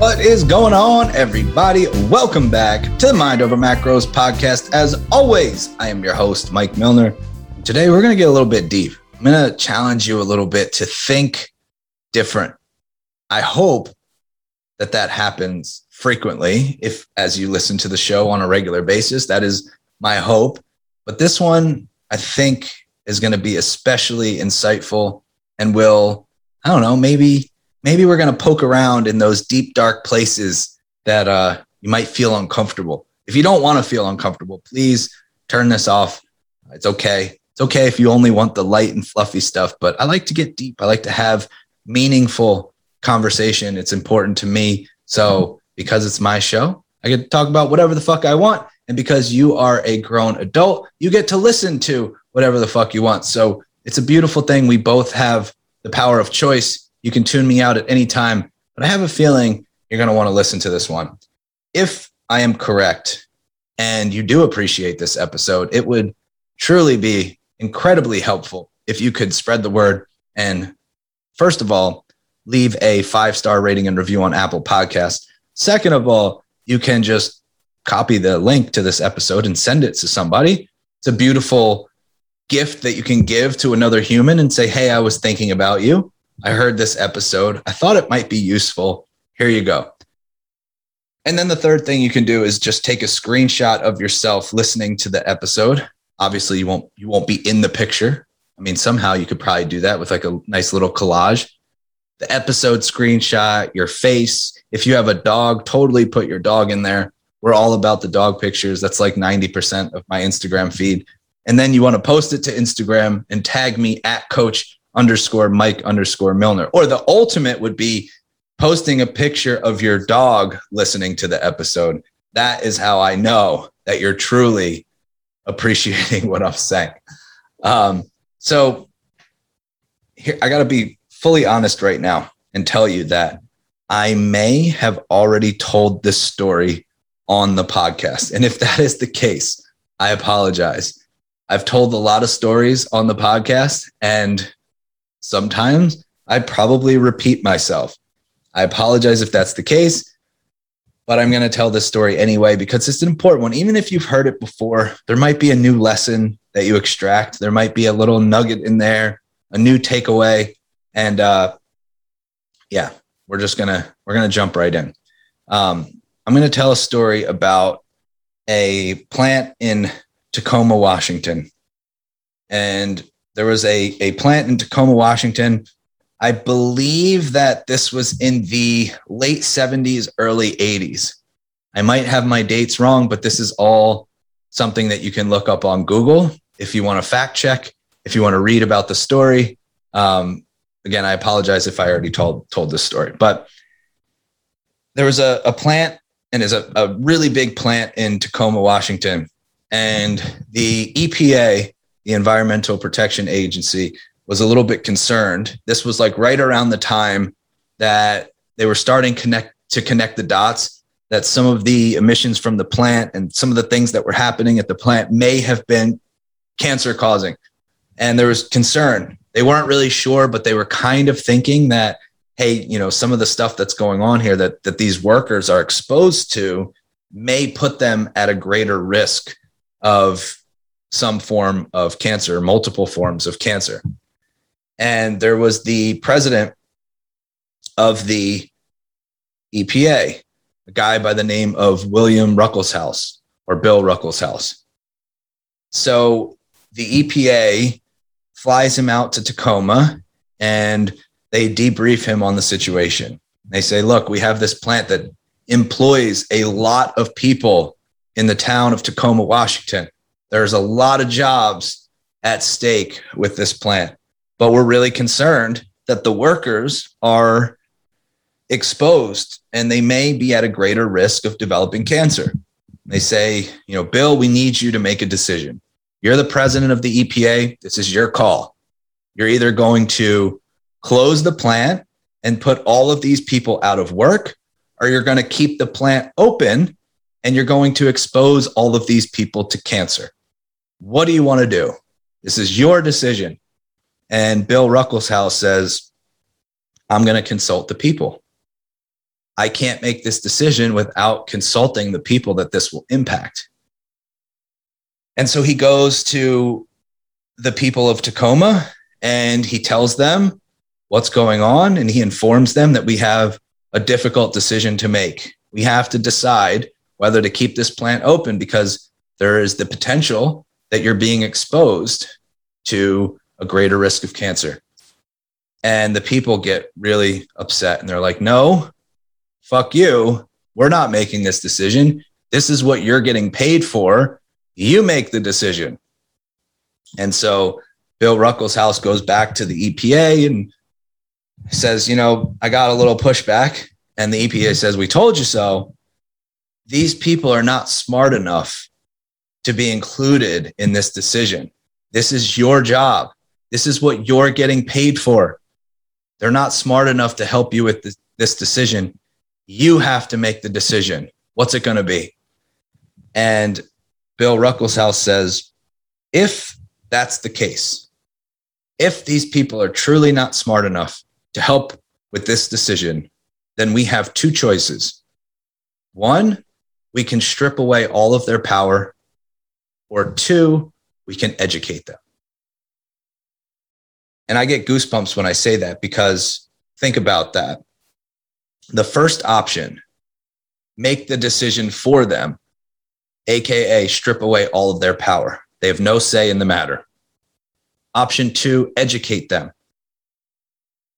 What is going on, everybody? Welcome back to the Mind Over Macros podcast. As always, I am your host, Mike Milner. Today, we're going to get a little bit deep. I'm going to challenge you a little bit to think different. I hope that that happens frequently if as you listen to the show on a regular basis that is my hope but this one i think is going to be especially insightful and will i don't know maybe maybe we're going to poke around in those deep dark places that uh, you might feel uncomfortable if you don't want to feel uncomfortable please turn this off it's okay it's okay if you only want the light and fluffy stuff but i like to get deep i like to have meaningful conversation it's important to me so because it's my show, I get to talk about whatever the fuck I want. And because you are a grown adult, you get to listen to whatever the fuck you want. So it's a beautiful thing. We both have the power of choice. You can tune me out at any time, but I have a feeling you're going to want to listen to this one. If I am correct and you do appreciate this episode, it would truly be incredibly helpful if you could spread the word and, first of all, leave a five star rating and review on Apple Podcasts. Second of all, you can just copy the link to this episode and send it to somebody. It's a beautiful gift that you can give to another human and say, Hey, I was thinking about you. I heard this episode. I thought it might be useful. Here you go. And then the third thing you can do is just take a screenshot of yourself listening to the episode. Obviously, you won't you won't be in the picture. I mean, somehow you could probably do that with like a nice little collage the episode screenshot, your face. If you have a dog, totally put your dog in there. We're all about the dog pictures. That's like 90% of my Instagram feed. And then you want to post it to Instagram and tag me at coach underscore Mike underscore Milner. Or the ultimate would be posting a picture of your dog listening to the episode. That is how I know that you're truly appreciating what I'm saying. Um, so here, I got to be fully honest right now and tell you that I may have already told this story on the podcast. And if that is the case, I apologize. I've told a lot of stories on the podcast, and sometimes I probably repeat myself. I apologize if that's the case, but I'm going to tell this story anyway because it's an important one. Even if you've heard it before, there might be a new lesson that you extract. There might be a little nugget in there, a new takeaway. And uh, yeah, we're just gonna we're gonna jump right in. Um, I'm gonna tell a story about a plant in Tacoma, Washington, and there was a a plant in Tacoma, Washington. I believe that this was in the late 70s, early 80s. I might have my dates wrong, but this is all something that you can look up on Google if you want to fact check, if you want to read about the story. Um, again, I apologize if I already told told this story, but there was a, a plant and is a, a really big plant in Tacoma, Washington. And the EPA, the Environmental Protection Agency, was a little bit concerned. This was like right around the time that they were starting connect to connect the dots that some of the emissions from the plant and some of the things that were happening at the plant may have been cancer causing. And there was concern they weren't really sure, but they were kind of thinking that, hey, you know, some of the stuff that's going on here that that these workers are exposed to may put them at a greater risk of some form of cancer, multiple forms of cancer. And there was the president of the EPA, a guy by the name of William Ruckelshaus or Bill Ruckelshaus. So the EPA flies him out to Tacoma and they debrief him on the situation. They say, look, we have this plant that employs a lot of people in the town of Tacoma, Washington. There's a lot of jobs at stake with this plant, but we're really concerned that the workers are exposed and they may be at a greater risk of developing cancer. They say, you know, Bill, we need you to make a decision. You're the president of the EPA. This is your call. You're either going to close the plant and put all of these people out of work, or you're going to keep the plant open and you're going to expose all of these people to cancer. What do you want to do? This is your decision. And Bill Ruckelshaus says, I'm going to consult the people. I can't make this decision without consulting the people that this will impact. And so he goes to the people of Tacoma and he tells them what's going on and he informs them that we have a difficult decision to make. We have to decide whether to keep this plant open because there is the potential that you're being exposed to a greater risk of cancer. And the people get really upset and they're like, no, fuck you. We're not making this decision. This is what you're getting paid for. You make the decision. And so Bill Ruckelshaus goes back to the EPA and says, you know, I got a little pushback. And the EPA says, we told you so. These people are not smart enough to be included in this decision. This is your job. This is what you're getting paid for. They're not smart enough to help you with this, decision. You have to make the decision. What's it going to be? And Bill Ruckelshaus says, if that's the case, if these people are truly not smart enough to help with this decision, then we have two choices. One, we can strip away all of their power, or two, we can educate them. And I get goosebumps when I say that because think about that. The first option, make the decision for them, AKA strip away all of their power. They have no say in the matter. Option two, educate them.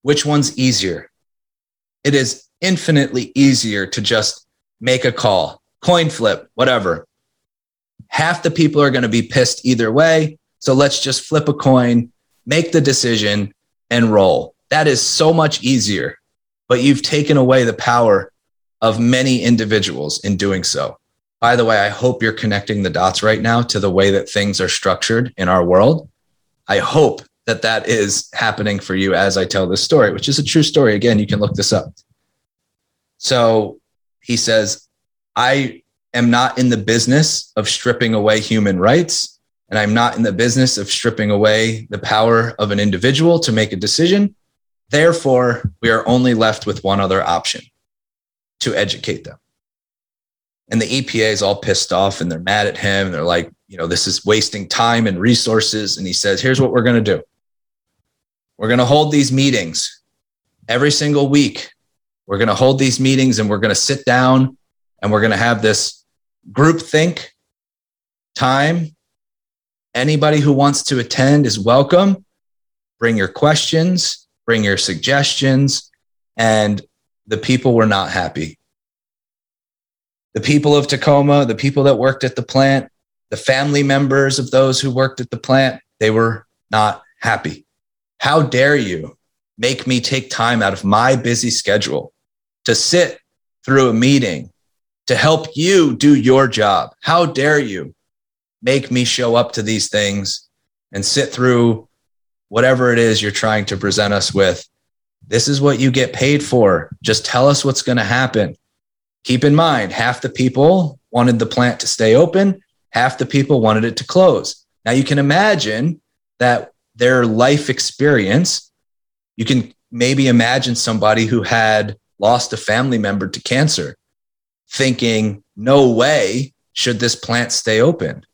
Which one's easier? It is infinitely easier to just make a call, coin flip, whatever. Half the people are going to be pissed either way. So let's just flip a coin, make the decision, and roll. That is so much easier. But you've taken away the power of many individuals in doing so. By the way, I hope you're connecting the dots right now to the way that things are structured in our world. I hope that that is happening for you as I tell this story, which is a true story. Again, you can look this up. So he says, I am not in the business of stripping away human rights, and I'm not in the business of stripping away the power of an individual to make a decision. Therefore, we are only left with one other option to educate them. And the EPA is all pissed off and they're mad at him. They're like, you know, this is wasting time and resources. And he says, here's what we're going to do we're going to hold these meetings every single week. We're going to hold these meetings and we're going to sit down and we're going to have this group think time. Anybody who wants to attend is welcome. Bring your questions, bring your suggestions. And the people were not happy. The people of Tacoma, the people that worked at the plant, the family members of those who worked at the plant, they were not happy. How dare you make me take time out of my busy schedule to sit through a meeting to help you do your job? How dare you make me show up to these things and sit through whatever it is you're trying to present us with? This is what you get paid for. Just tell us what's going to happen. Keep in mind, half the people wanted the plant to stay open, half the people wanted it to close. Now you can imagine that their life experience, you can maybe imagine somebody who had lost a family member to cancer thinking, no way should this plant stay open.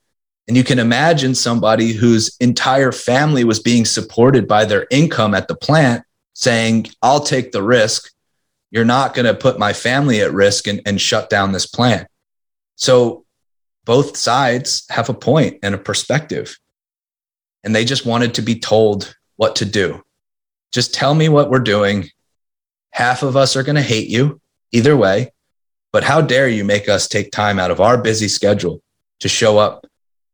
And you can imagine somebody whose entire family was being supported by their income at the plant saying, I'll take the risk. You're not going to put my family at risk and, and shut down this plant. So both sides have a point and a perspective. And they just wanted to be told what to do. Just tell me what we're doing. Half of us are going to hate you either way. But how dare you make us take time out of our busy schedule to show up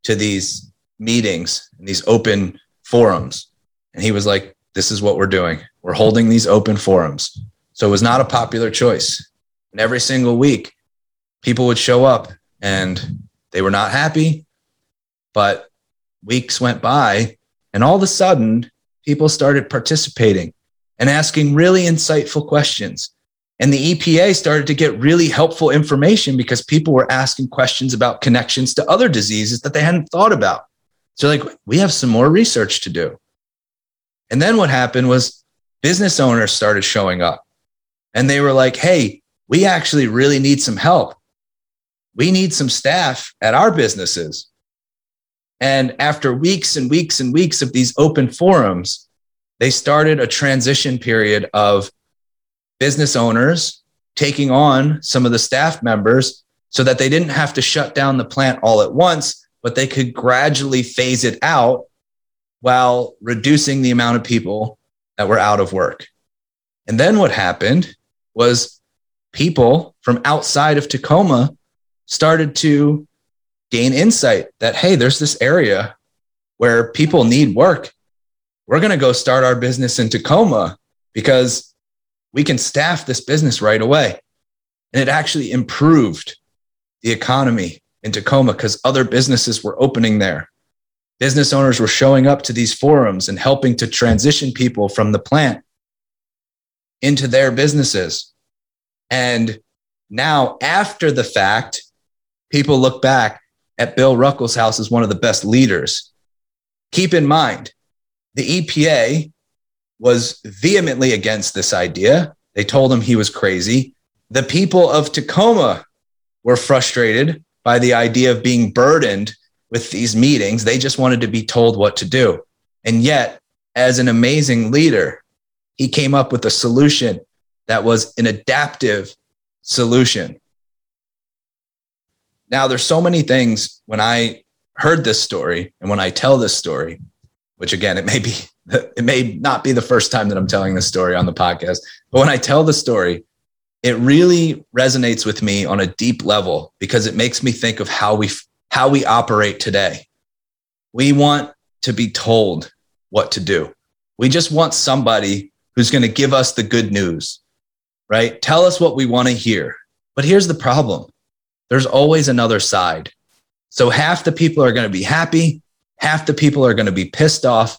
to these meetings and these open forums? And he was like, This is what we're doing. We're holding these open forums. So it was not a popular choice. And every single week, people would show up and they were not happy, but weeks went by, and all of a sudden, people started participating and asking really insightful questions. And the EPA started to get really helpful information because people were asking questions about connections to other diseases that they hadn't thought about. So, like, we have some more research to do. And then what happened was business owners started showing up and they were like, hey, we actually really need some help. We need some staff at our businesses. And after weeks and weeks and weeks of these open forums, they started a transition period of business owners taking on some of the staff members so that they didn't have to shut down the plant all at once, but they could gradually phase it out while reducing the amount of people that were out of work. And then what happened was people from outside of Tacoma started to gain insight that, hey, there's this area where people need work. We're going to go start our business in Tacoma because we can staff this business right away. And it actually improved the economy in Tacoma because other businesses were opening there. Business owners were showing up to these forums and helping to transition people from the plant into their businesses. And now, after the fact, people look back at Bill Ruckelshaus as one of the best leaders. Keep in mind, the EPA was vehemently against this idea. They told him he was crazy. The people of Tacoma were frustrated by the idea of being burdened with these meetings. They just wanted to be told what to do. And yet, as an amazing leader, he came up with a solution that was an adaptive solution. Now, there's so many things when I heard this story and when I tell this story, which again, it may be, it may not be the first time that I'm telling this story on the podcast, but when I tell the story, it really resonates with me on a deep level because it makes me think of how we how we operate today. We want to be told what to do. We just want somebody who's going to give us the good news, right? Tell us what we want to hear. But here's the problem there's always another side. So half the people are going to be happy, half the people are going to be pissed off,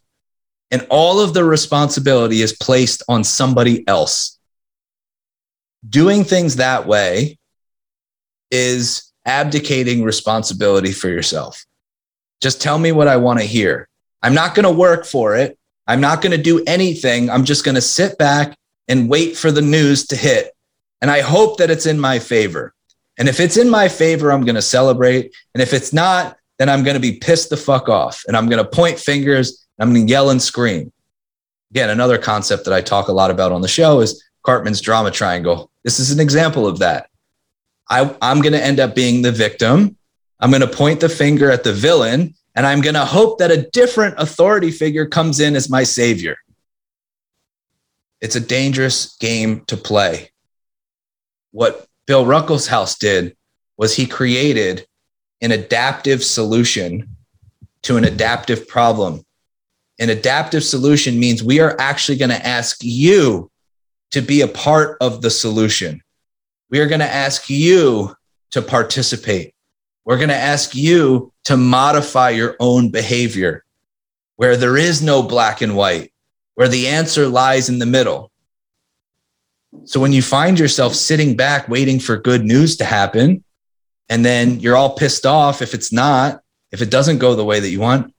and all of the responsibility is placed on somebody else. Doing things that way is abdicating responsibility for yourself. Just tell me what I want to hear. I'm not going to work for it. I'm not going to do anything. I'm just going to sit back and wait for the news to hit. And I hope that it's in my favor. And if it's in my favor, I'm going to celebrate. And if it's not, then I'm going to be pissed the fuck off and I'm going to point fingers. I'm going to yell and scream. Again, another concept that I talk a lot about on the show is Karpman's drama triangle. This is an example of that. I, I'm going to end up being the victim. I'm going to point the finger at the villain and I'm going to hope that a different authority figure comes in as my savior. It's a dangerous game to play. What Bill Ruckelshaus did was he created an adaptive solution to an adaptive problem. An adaptive solution means we are actually going to ask you to be a part of the solution. We are going to ask you to participate. We're going to ask you to modify your own behavior where there is no black and white, where the answer lies in the middle. So when you find yourself sitting back waiting for good news to happen, and then you're all pissed off if it's not, if it doesn't go the way that you want,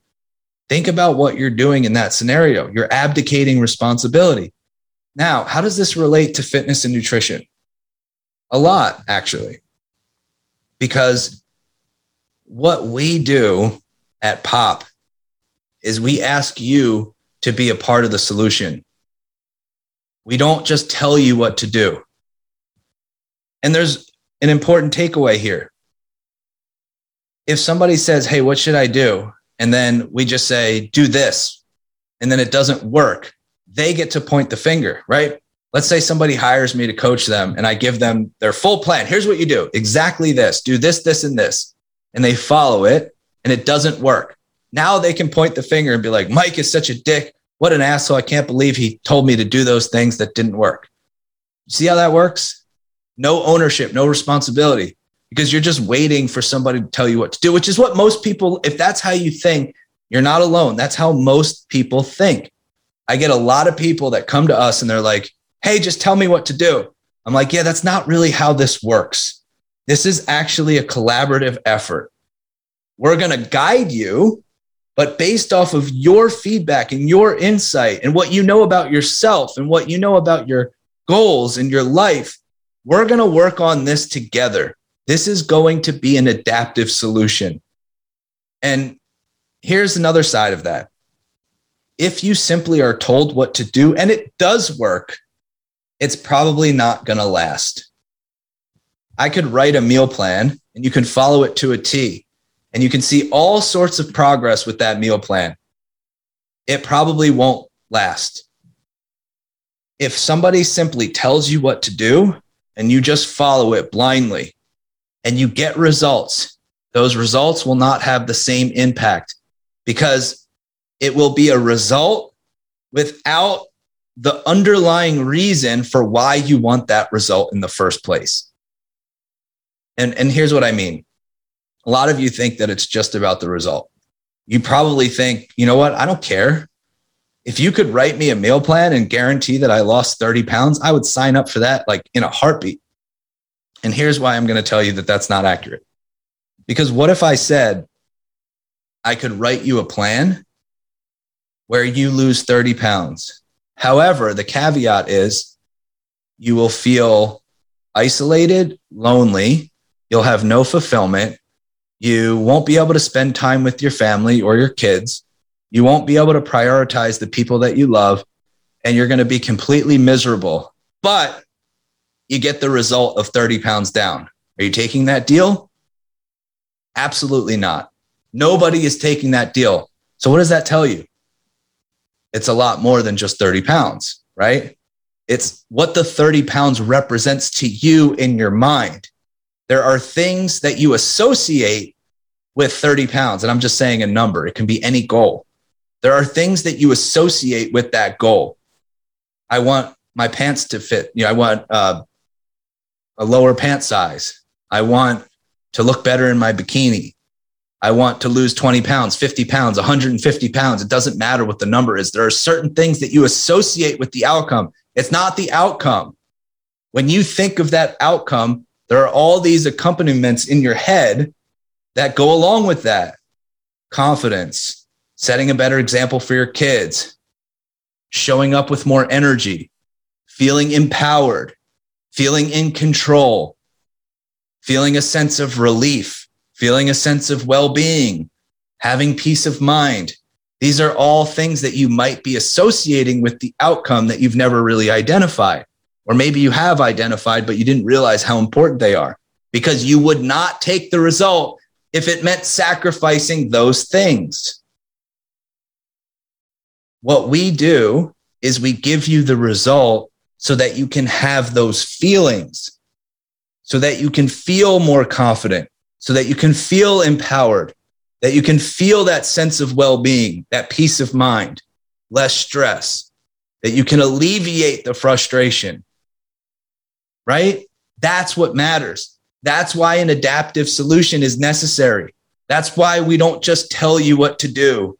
think about what you're doing in that scenario. You're abdicating responsibility. Now, how does this relate to fitness and nutrition? A lot, actually, because what we do at POP is we ask you to be a part of the solution. We don't just tell you what to do. And there's an important takeaway here. If somebody says, Hey, what should I do? And then we just say, Do this, and then it doesn't work, they get to point the finger, right? Let's say somebody hires me to coach them and I give them their full plan. Here's what you do exactly this do this, this, and this and they follow it and it doesn't work. Now they can point the finger and be like, Mike is such a dick. What an asshole. I can't believe he told me to do those things that didn't work. See how that works? No ownership, no responsibility because you're just waiting for somebody to tell you what to do, which is what most people, if that's how you think, you're not alone. That's how most people think. I get a lot of people that come to us and they're like, hey, just tell me what to do. I'm like, yeah, that's not really how this works. This is actually a collaborative effort. We're going to guide you, but based off of your feedback and your insight and what you know about yourself and what you know about your goals and your life, we're going to work on this together. This is going to be an adaptive solution. And here's another side of that. If you simply are told what to do and it does work, it's probably not going to last. I could write a meal plan and you can follow it to a T and you can see all sorts of progress with that meal plan. It probably won't last. If somebody simply tells you what to do and you just follow it blindly and you get results, those results will not have the same impact because it will be a result without the underlying reason for why you want that result in the first place. And, and here's what I mean. A lot of you think that it's just about the result. You probably think, you know what? I don't care. If you could write me a meal plan and guarantee that I lost 30 pounds, I would sign up for that like in a heartbeat. And here's why I'm going to tell you that that's not accurate. Because what if I said I could write you a plan where you lose 30 pounds? However, the caveat is you will feel isolated, lonely, you'll have no fulfillment, you won't be able to spend time with your family or your kids, you won't be able to prioritize the people that you love, and you're going to be completely miserable. But you get the result of 30 pounds down. Are you taking that deal? Absolutely not. Nobody is taking that deal. So, what does that tell you? it's a lot more than just 30 pounds, right? It's what the 30 pounds represents to you in your mind. There are things that you associate with 30 pounds. And I'm just saying a number, it can be any goal. There are things that you associate with that goal. I want my pants to fit. You know, I want uh, a lower pant size. I want to look better in my bikini. I want to lose 20 pounds, 50 pounds, 150 pounds. It doesn't matter what the number is. There are certain things that you associate with the outcome. It's not the outcome. When you think of that outcome, there are all these accompaniments in your head that go along with that confidence, setting a better example for your kids, showing up with more energy, feeling empowered, feeling in control, feeling a sense of relief feeling a sense of well being, having peace of mind. These are all things that you might be associating with the outcome that you've never really identified. Or maybe you have identified, but you didn't realize how important they are because you would not take the result if it meant sacrificing those things. What we do is we give you the result so that you can have those feelings, so that you can feel more confident, so that you can feel empowered, that you can feel that sense of well being, that peace of mind, less stress, that you can alleviate the frustration, right? That's what matters. That's why an adaptive solution is necessary. That's why we don't just tell you what to do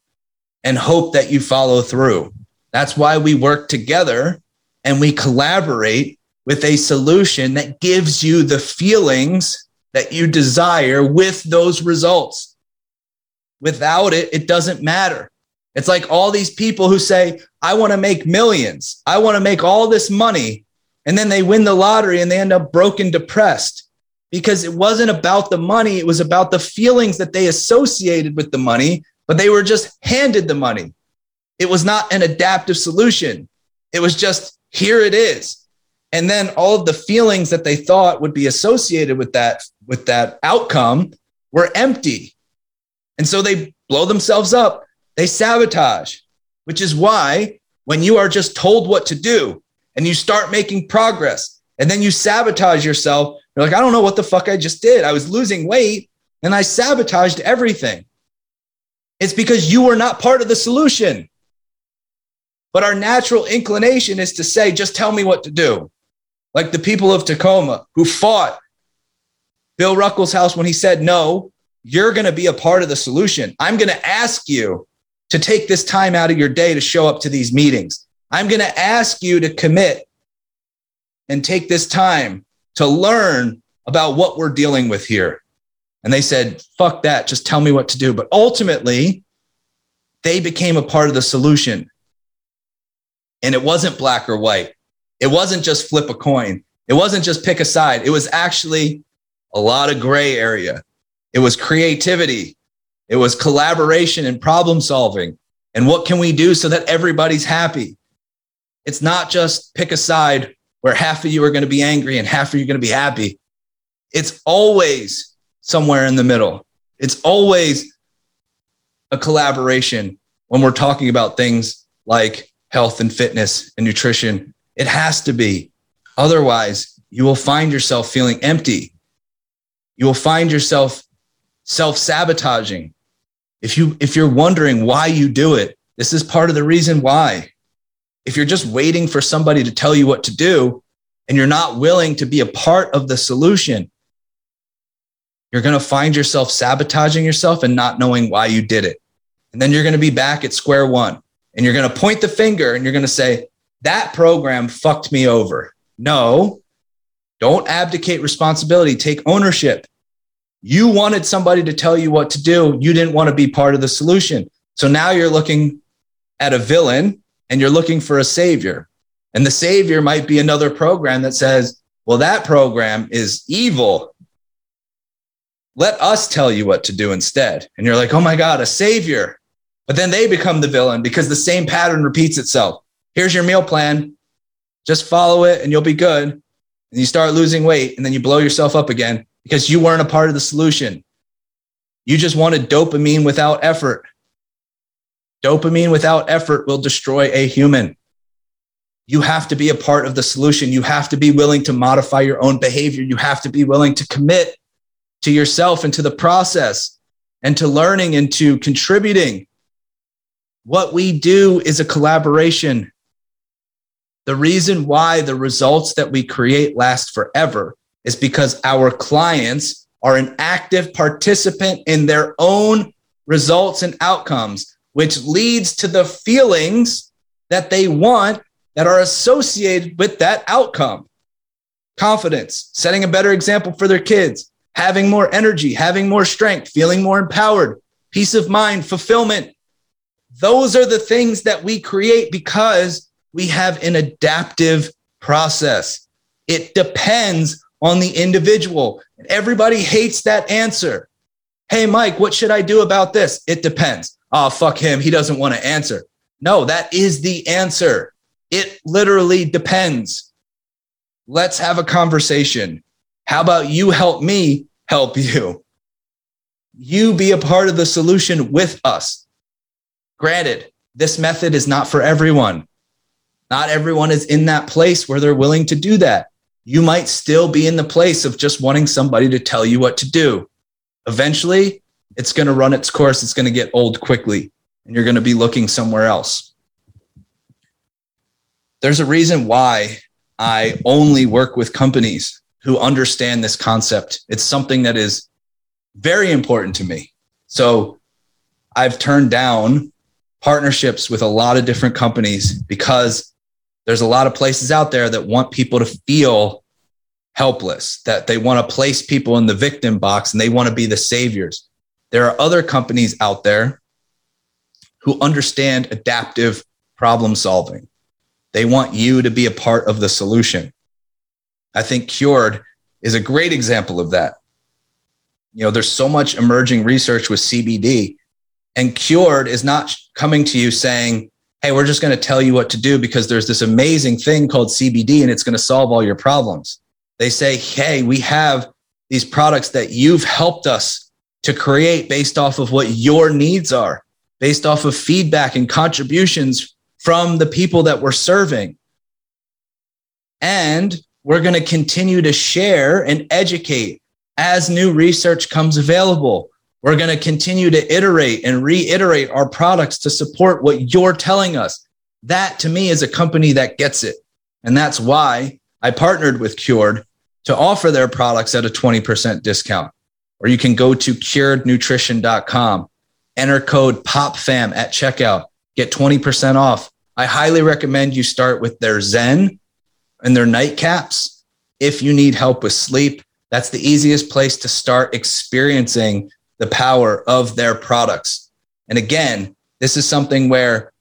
and hope that you follow through. That's why we work together and we collaborate with a solution that gives you the feelings that you desire with those results. Without it, it doesn't matter. It's like all these people who say, I want to make millions, I want to make all this money. And then they win the lottery and they end up broken, depressed because it wasn't about the money. It was about the feelings that they associated with the money, but they were just handed the money. It was not an adaptive solution. It was just, here it is. And then all of the feelings that they thought would be associated with that with that outcome were empty. And so they blow themselves up. They sabotage, which is why when you are just told what to do and you start making progress and then you sabotage yourself, you're like, I don't know what the fuck I just did. I was losing weight and I sabotaged everything. It's because you were not part of the solution. But our natural inclination is to say, just tell me what to do like the people of Tacoma who fought Bill Ruckelshaus when he said, No, you're going to be a part of the solution. I'm going to ask you to take this time out of your day to show up to these meetings. I'm going to ask you to commit and take this time to learn about what we're dealing with here. And they said, fuck that, just tell me what to do. But ultimately, they became a part of the solution. And it wasn't black or white. It wasn't just flip a coin. It wasn't just pick a side, it was actually a lot of gray area. It was creativity, it was collaboration and problem solving. And what can we do so that everybody's happy? It's not just pick a side where half of you are going to be angry and half of you are going to be happy. It's always somewhere in the middle. It's always a collaboration when we're talking about things like health and fitness and nutrition. It has to be. Otherwise, you will find yourself feeling empty. You will find yourself self sabotaging. If you if you're wondering why you do it, this is part of the reason why. If you're just waiting for somebody to tell you what to do and you're not willing to be a part of the solution, you're going to find yourself sabotaging yourself and not knowing why you did it. And then you're going to be back at square one and you're going to point the finger and you're going to say, that program fucked me over. No, don't abdicate responsibility. Take ownership. You wanted somebody to tell you what to do. You didn't want to be part of the solution. So now you're looking at a villain and you're looking for a savior. And the savior might be another program that says, well, that program is evil let us tell you what to do instead. And you're like, oh my God, a savior. But then they become the villain because the same pattern repeats itself. Here's your meal plan. Just follow it and you'll be good. And you start losing weight and then you blow yourself up again because you weren't a part of the solution. You just wanted dopamine without effort. Dopamine without effort will destroy a human. You have to be a part of the solution. You have to be willing to modify your own behavior. You have to be willing to commit to yourself and to the process and to learning and to contributing. What we do is a collaboration. The reason why the results that we create last forever is because our clients are an active participant in their own results and outcomes, which leads to the feelings that they want that are associated with that outcome. Confidence, setting a better example for their kids, having more energy, having more strength, feeling more empowered, peace of mind, fulfillment. Those are the things that we create because we have an adaptive process. It depends on the individual. Everybody hates that answer. Hey, Mike, what should I do about this? It depends. Oh, fuck him. He doesn't want to answer. No, that is the answer. It literally depends. Let's have a conversation. How about you help me help you? You be a part of the solution with us. Granted, this method is not for everyone. Not everyone is in that place where they're willing to do that. You might still be in the place of just wanting somebody to tell you what to do. Eventually, it's going to run its course. It's going to get old quickly, and you're going to be looking somewhere else. There's a reason why I only work with companies who understand this concept. It's something that is very important to me. So I've turned down partnerships with a lot of different companies because there's a lot of places out there that want people to feel helpless, that they want to place people in the victim box and they want to be the saviors. There are other companies out there who understand adaptive problem solving. They want you to be a part of the solution. I think Cured is a great example of that. You know, there's so much emerging research with CBD, and Cured is not coming to you saying, Hey, we're just going to tell you what to do because there's this amazing thing called CBD and it's going to solve all your problems. They say, Hey, we have these products that you've helped us to create based off of what your needs are, based off of feedback and contributions from the people that we're serving. And we're going to continue to share and educate as new research comes available. We're going to continue to iterate and reiterate our products to support what you're telling us. That to me is a company that gets it. And that's why I partnered with Cured to offer their products at a 20% discount. Or you can go to curednutrition.com, enter code POPFAM at checkout, get 20% off. I highly recommend you start with their Zen and their nightcaps. If you need help with sleep, that's the easiest place to start experiencing the power of their products. And again, this is something where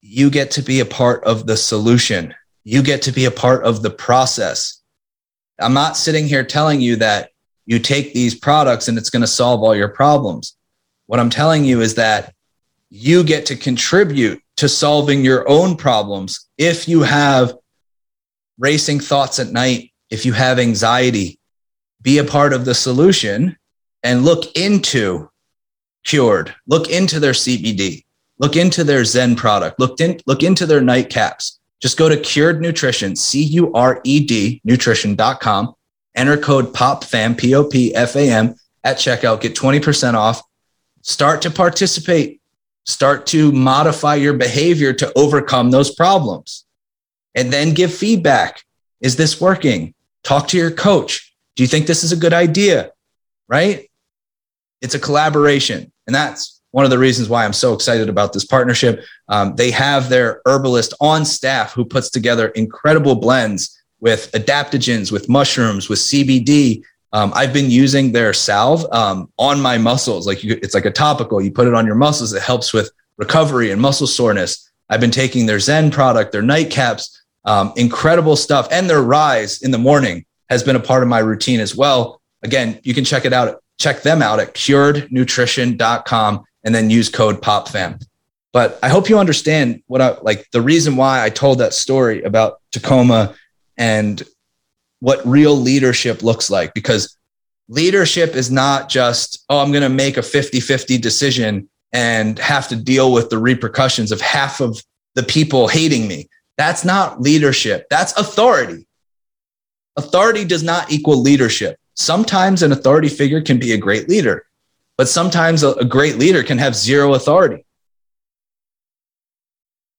you get to be a part of the solution. You get to be a part of the process. I'm not sitting here telling you that you take these products and it's going to solve all your problems. What I'm telling you is that you get to contribute to solving your own problems if you have racing thoughts at night, if you have anxiety, be a part of the solution and look into cured, look into their CBD, look into their Zen product, look, in, look into their nightcaps. Just go to cured nutrition, C U R E D nutrition.com, enter code POPFAM, P O P F A M at checkout, get 20% off. Start to participate, start to modify your behavior to overcome those problems, and then give feedback. Is this working? Talk to your coach. Do you think this is a good idea? Right? It's a collaboration. And that's one of the reasons why I'm so excited about this partnership. Um, they have their herbalist on staff who puts together incredible blends with adaptogens, with mushrooms, with CBD. Um, I've been using their salve um, on my muscles. Like you, it's like a topical. You put it on your muscles. It helps with recovery and muscle soreness. I've been taking their Zen product, their nightcaps, um, incredible stuff, and their Rise in the morning has been a part of my routine as well. Again, you can check it out check them out at curednutrition.com and then use code POPFAM. But I hope you understand what I like the reason why I told that story about Tacoma and what real leadership looks like because leadership is not just, oh, I'm going to make a 50 50 decision and have to deal with the repercussions of half of the people hating me. That's not leadership, that's authority. Authority does not equal leadership sometimes an authority figure can be a great leader, but sometimes a, a great leader can have zero authority.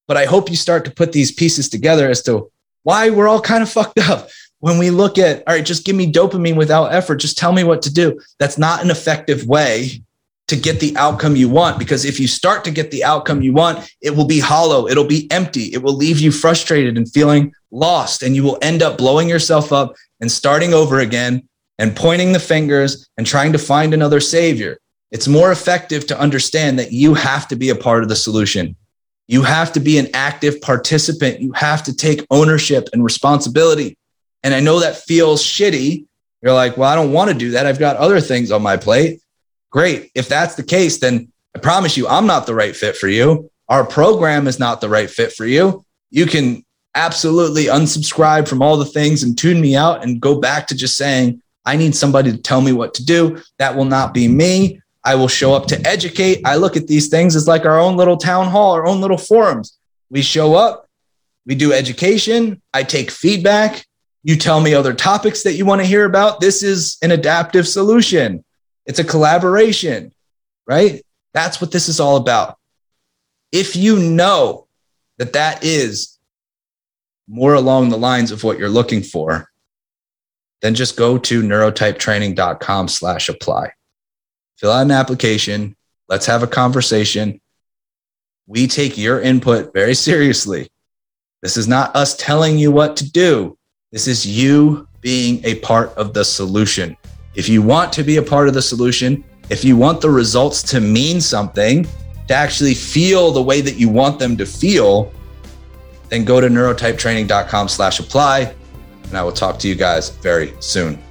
But I hope you start to put these pieces together as to why we're all kind of fucked up when we look at, all right, just give me dopamine without effort. Just tell me what to do. That's not an effective way to get the outcome you want. Because if you start to get the outcome you want, it will be hollow, it'll be empty, it will leave you frustrated and feeling lost, and you will end up blowing yourself up and starting over again and pointing the fingers and trying to find another savior. It's more effective to understand that you have to be a part of the solution. You have to be an active participant. You have to take ownership and responsibility. And I know that feels shitty. You're like, well, I don't want to do that. I've got other things on my plate. Great. If that's the case, then I promise you, I'm not the right fit for you. Our program is not the right fit for you. You can absolutely unsubscribe from all the things and tune me out and go back to just saying, I need somebody to tell me what to do. That will not be me. I will show up to educate. I look at these things as like our own little town hall, our own little forums. We show up, we do education. I take feedback. You tell me other topics that you want to hear about. This is an adaptive solution, it's a collaboration, right? That's what this is all about. If you know that that is more along the lines of what you're looking for, then just go to neurotypetraining.com slash apply. Fill out an application. Let's have a conversation. We take your input very seriously. This is not us telling you what to do. This is you being a part of the solution. If you want to be a part of the solution, if you want the results to mean something, to actually feel the way that you want them to feel, then go to neurotypetraining.com slash apply and I will talk to you guys very soon.